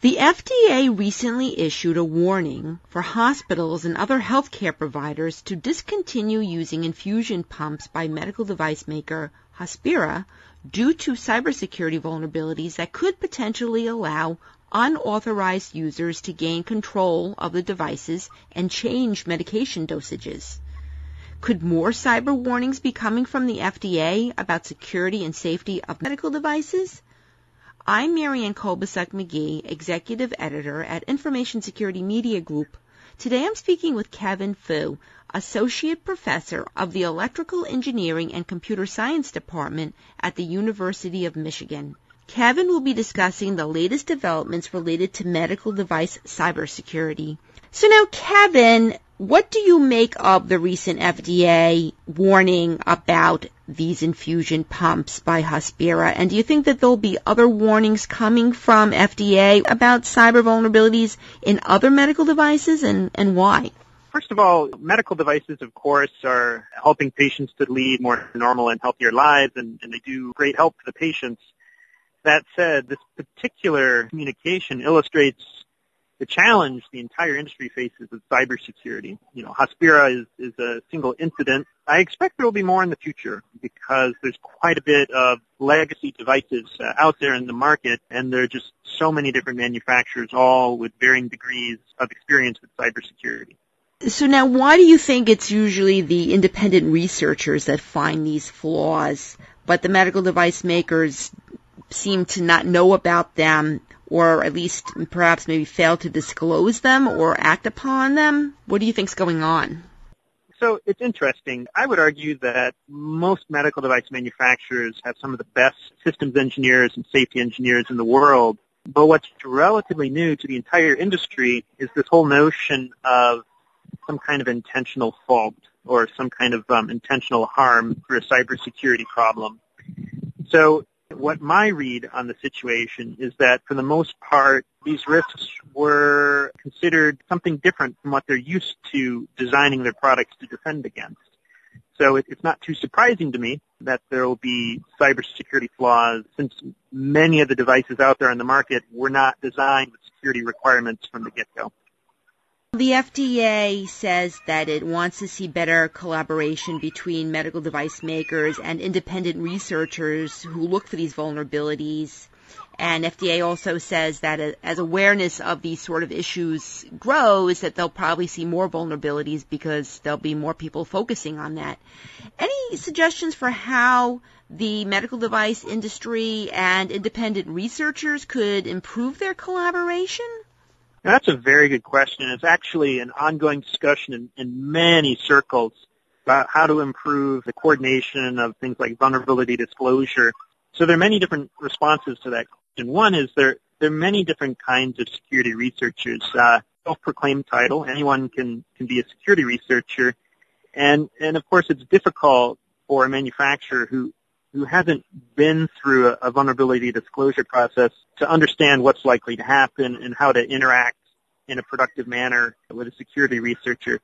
The FDA recently issued a warning for hospitals and other healthcare providers to discontinue using infusion pumps by medical device maker Hospira due to cybersecurity vulnerabilities that could potentially allow unauthorized users to gain control of the devices and change medication dosages. Could more cyber warnings be coming from the FDA about security and safety of medical devices? I'm Marianne Kolbasuk McGee, Executive Editor at Information Security Media Group. Today I'm speaking with Kevin Fu, Associate Professor of the Electrical Engineering and Computer Science Department at the University of Michigan. Kevin will be discussing the latest developments related to medical device cybersecurity. So now, Kevin, what do you make of the recent FDA warning about these infusion pumps by Hospira? And do you think that there'll be other warnings coming from FDA about cyber vulnerabilities in other medical devices and, and why? First of all, medical devices, of course, are helping patients to lead more normal and healthier lives, and, and they do great help for the patients. That said, this particular communication illustrates the challenge the entire industry faces is cybersecurity. You know, Hospira is, is a single incident. I expect there will be more in the future because there's quite a bit of legacy devices uh, out there in the market and there are just so many different manufacturers all with varying degrees of experience with cybersecurity. So now why do you think it's usually the independent researchers that find these flaws, but the medical device makers seem to not know about them or at least perhaps maybe fail to disclose them or act upon them? What do you think's going on? So it's interesting. I would argue that most medical device manufacturers have some of the best systems engineers and safety engineers in the world. But what's relatively new to the entire industry is this whole notion of some kind of intentional fault or some kind of um, intentional harm through a cybersecurity problem. So what my read on the situation is that for the most part, these risks were considered something different from what they're used to designing their products to defend against. So it, it's not too surprising to me that there will be cybersecurity flaws since many of the devices out there on the market were not designed with security requirements from the get-go. The FDA says that it wants to see better collaboration between medical device makers and independent researchers who look for these vulnerabilities. And FDA also says that as awareness of these sort of issues grows, that they'll probably see more vulnerabilities because there'll be more people focusing on that. Any suggestions for how the medical device industry and independent researchers could improve their collaboration? That's a very good question. It's actually an ongoing discussion in, in many circles about how to improve the coordination of things like vulnerability disclosure. So there are many different responses to that question. One is there, there are many different kinds of security researchers. Uh, self-proclaimed title, anyone can, can be a security researcher. And, and of course it's difficult for a manufacturer who, who hasn't been through a, a, vulnerability disclosure process to understand what's likely to happen and how to interact in a productive manner with a security researcher.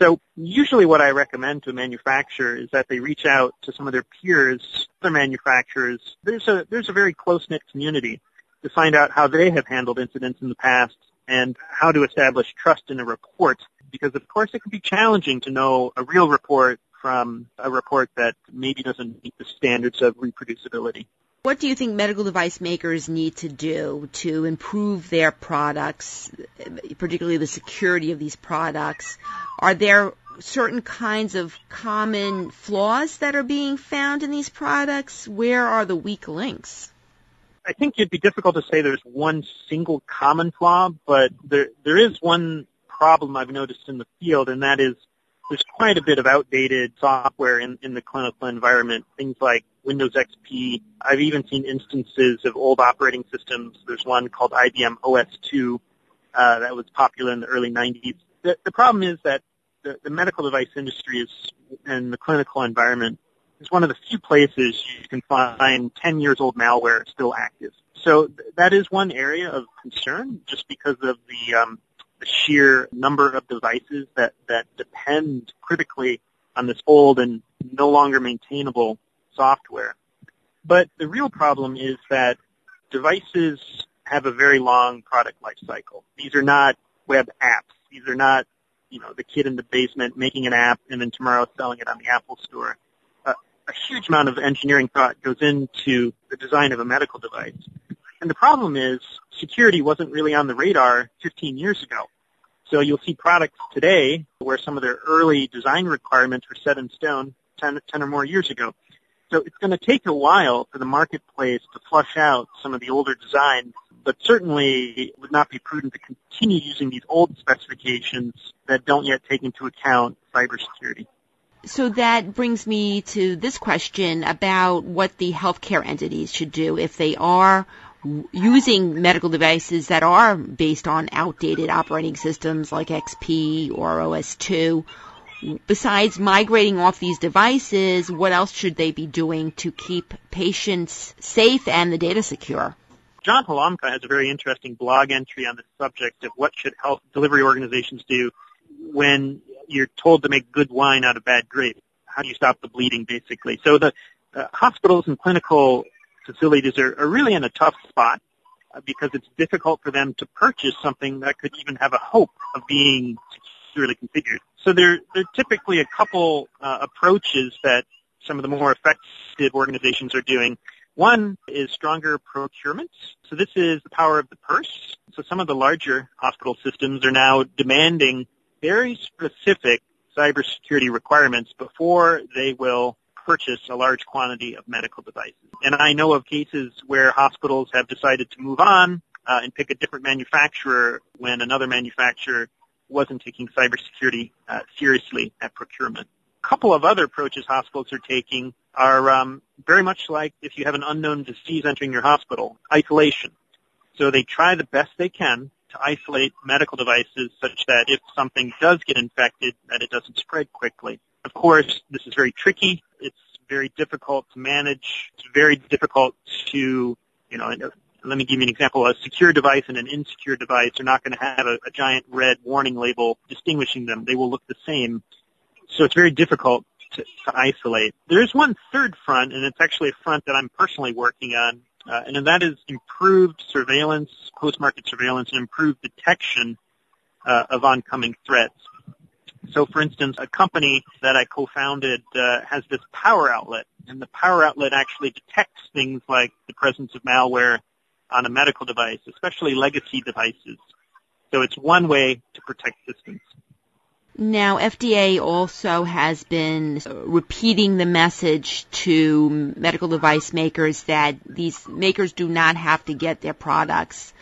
So usually what I recommend to a manufacturer is that they reach out to some of their peers, other manufacturers. There's a, there's a very close-knit community to find out how they have handled incidents in the past and how to establish trust in a report because of course it can be challenging to know a real report from a report that maybe doesn't meet the standards of reproducibility. What do you think medical device makers need to do to improve their products, particularly the security of these products? Are there certain kinds of common flaws that are being found in these products? Where are the weak links? I think it'd be difficult to say there's one single common flaw, but there there is one problem I've noticed in the field, and that is there's quite a bit of outdated software in, in the clinical environment, things like Windows XP. I've even seen instances of old operating systems. There's one called IBM OS2 uh, that was popular in the early 90s. The, the problem is that the, the medical device industry is, and the clinical environment is one of the few places you can find 10 years old malware still active. So th- that is one area of concern just because of the um, sheer number of devices that, that depend critically on this old and no longer maintainable software. But the real problem is that devices have a very long product life cycle. These are not web apps. These are not, you know, the kid in the basement making an app and then tomorrow selling it on the Apple store. Uh, a huge amount of engineering thought goes into the design of a medical device. And the problem is security wasn't really on the radar 15 years ago. So you'll see products today where some of their early design requirements were set in stone 10, 10 or more years ago. So it's going to take a while for the marketplace to flush out some of the older designs, but certainly it would not be prudent to continue using these old specifications that don't yet take into account cybersecurity. So that brings me to this question about what the healthcare entities should do if they are using medical devices that are based on outdated operating systems like XP or OS2. Besides migrating off these devices, what else should they be doing to keep patients safe and the data secure? John Halamka has a very interesting blog entry on the subject of what should health delivery organizations do when you're told to make good wine out of bad grapes. How do you stop the bleeding, basically? So the uh, hospitals and clinical facilities are, are really in a tough spot uh, because it's difficult for them to purchase something that could even have a hope of being securely configured. So there, there are typically a couple uh, approaches that some of the more effective organizations are doing. One is stronger procurements. So this is the power of the purse. So some of the larger hospital systems are now demanding very specific cybersecurity requirements before they will purchase a large quantity of medical devices. And I know of cases where hospitals have decided to move on uh, and pick a different manufacturer when another manufacturer wasn't taking cybersecurity uh, seriously at procurement. A couple of other approaches hospitals are taking are um, very much like if you have an unknown disease entering your hospital, isolation. So they try the best they can to isolate medical devices such that if something does get infected, that it doesn't spread quickly. Of course, this is very tricky. It's very difficult to manage. It's very difficult to, you know, let me give you an example. A secure device and an insecure device are not going to have a, a giant red warning label distinguishing them. They will look the same. So it's very difficult to, to isolate. There is one third front, and it's actually a front that I'm personally working on, uh, and that is improved surveillance, post-market surveillance, and improved detection uh, of oncoming threats. So for instance, a company that I co-founded uh, has this power outlet, and the power outlet actually detects things like the presence of malware on a medical device, especially legacy devices. So it's one way to protect systems. Now, FDA also has been repeating the message to medical device makers that these makers do not have to get their products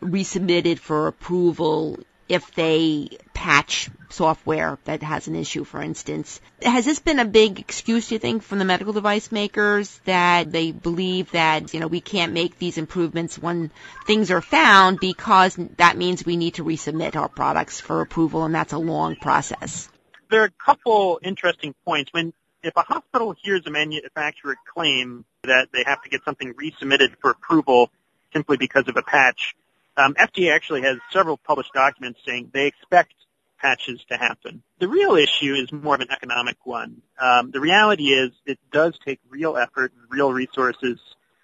resubmitted for approval if they patch software that has an issue, for instance. Has this been a big excuse, do you think, from the medical device makers that they believe that, you know, we can't make these improvements when things are found because that means we need to resubmit our products for approval and that's a long process? There are a couple interesting points. When if a hospital hears a manufacturer claim that they have to get something resubmitted for approval simply because of a patch, um, FDA actually has several published documents saying they expect patches to happen. The real issue is more of an economic one. Um, the reality is it does take real effort and real resources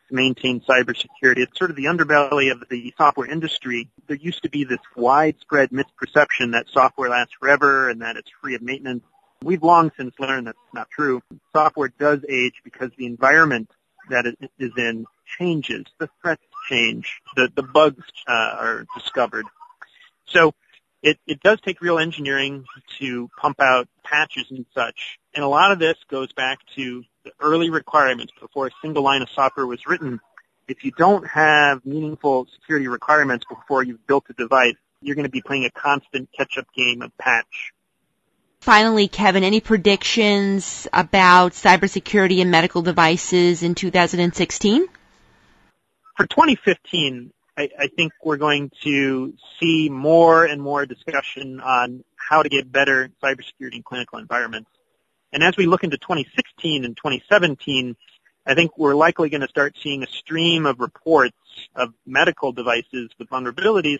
to maintain cybersecurity. It's sort of the underbelly of the software industry. There used to be this widespread misperception that software lasts forever and that it's free of maintenance. We've long since learned that's not true. Software does age because the environment that it is in changes. The threats change. The, the bugs uh, are discovered. So it, it does take real engineering to pump out patches and such. And a lot of this goes back to the early requirements before a single line of software was written. If you don't have meaningful security requirements before you've built a device, you're going to be playing a constant catch-up game of patch. Finally, Kevin, any predictions about cybersecurity and medical devices in 2016? For 2015, I, I think we're going to see more and more discussion on how to get better cybersecurity in clinical environments. And as we look into 2016 and 2017, I think we're likely going to start seeing a stream of reports of medical devices with vulnerabilities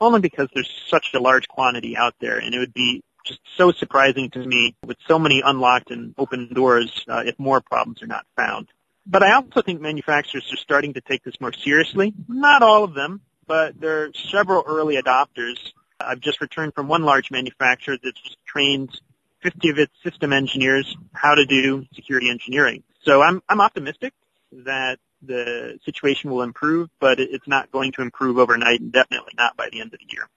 only because there's such a large quantity out there and it would be just so surprising to me with so many unlocked and open doors uh, if more problems are not found. But I also think manufacturers are starting to take this more seriously. Not all of them, but there are several early adopters. I've just returned from one large manufacturer that's just trained 50 of its system engineers how to do security engineering. So I'm, I'm optimistic that the situation will improve, but it's not going to improve overnight and definitely not by the end of the year.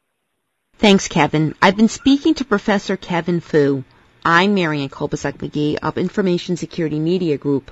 Thanks, Kevin. I've been speaking to Professor Kevin Fu. I'm Marianne Kolbasuk McGee of Information Security Media Group.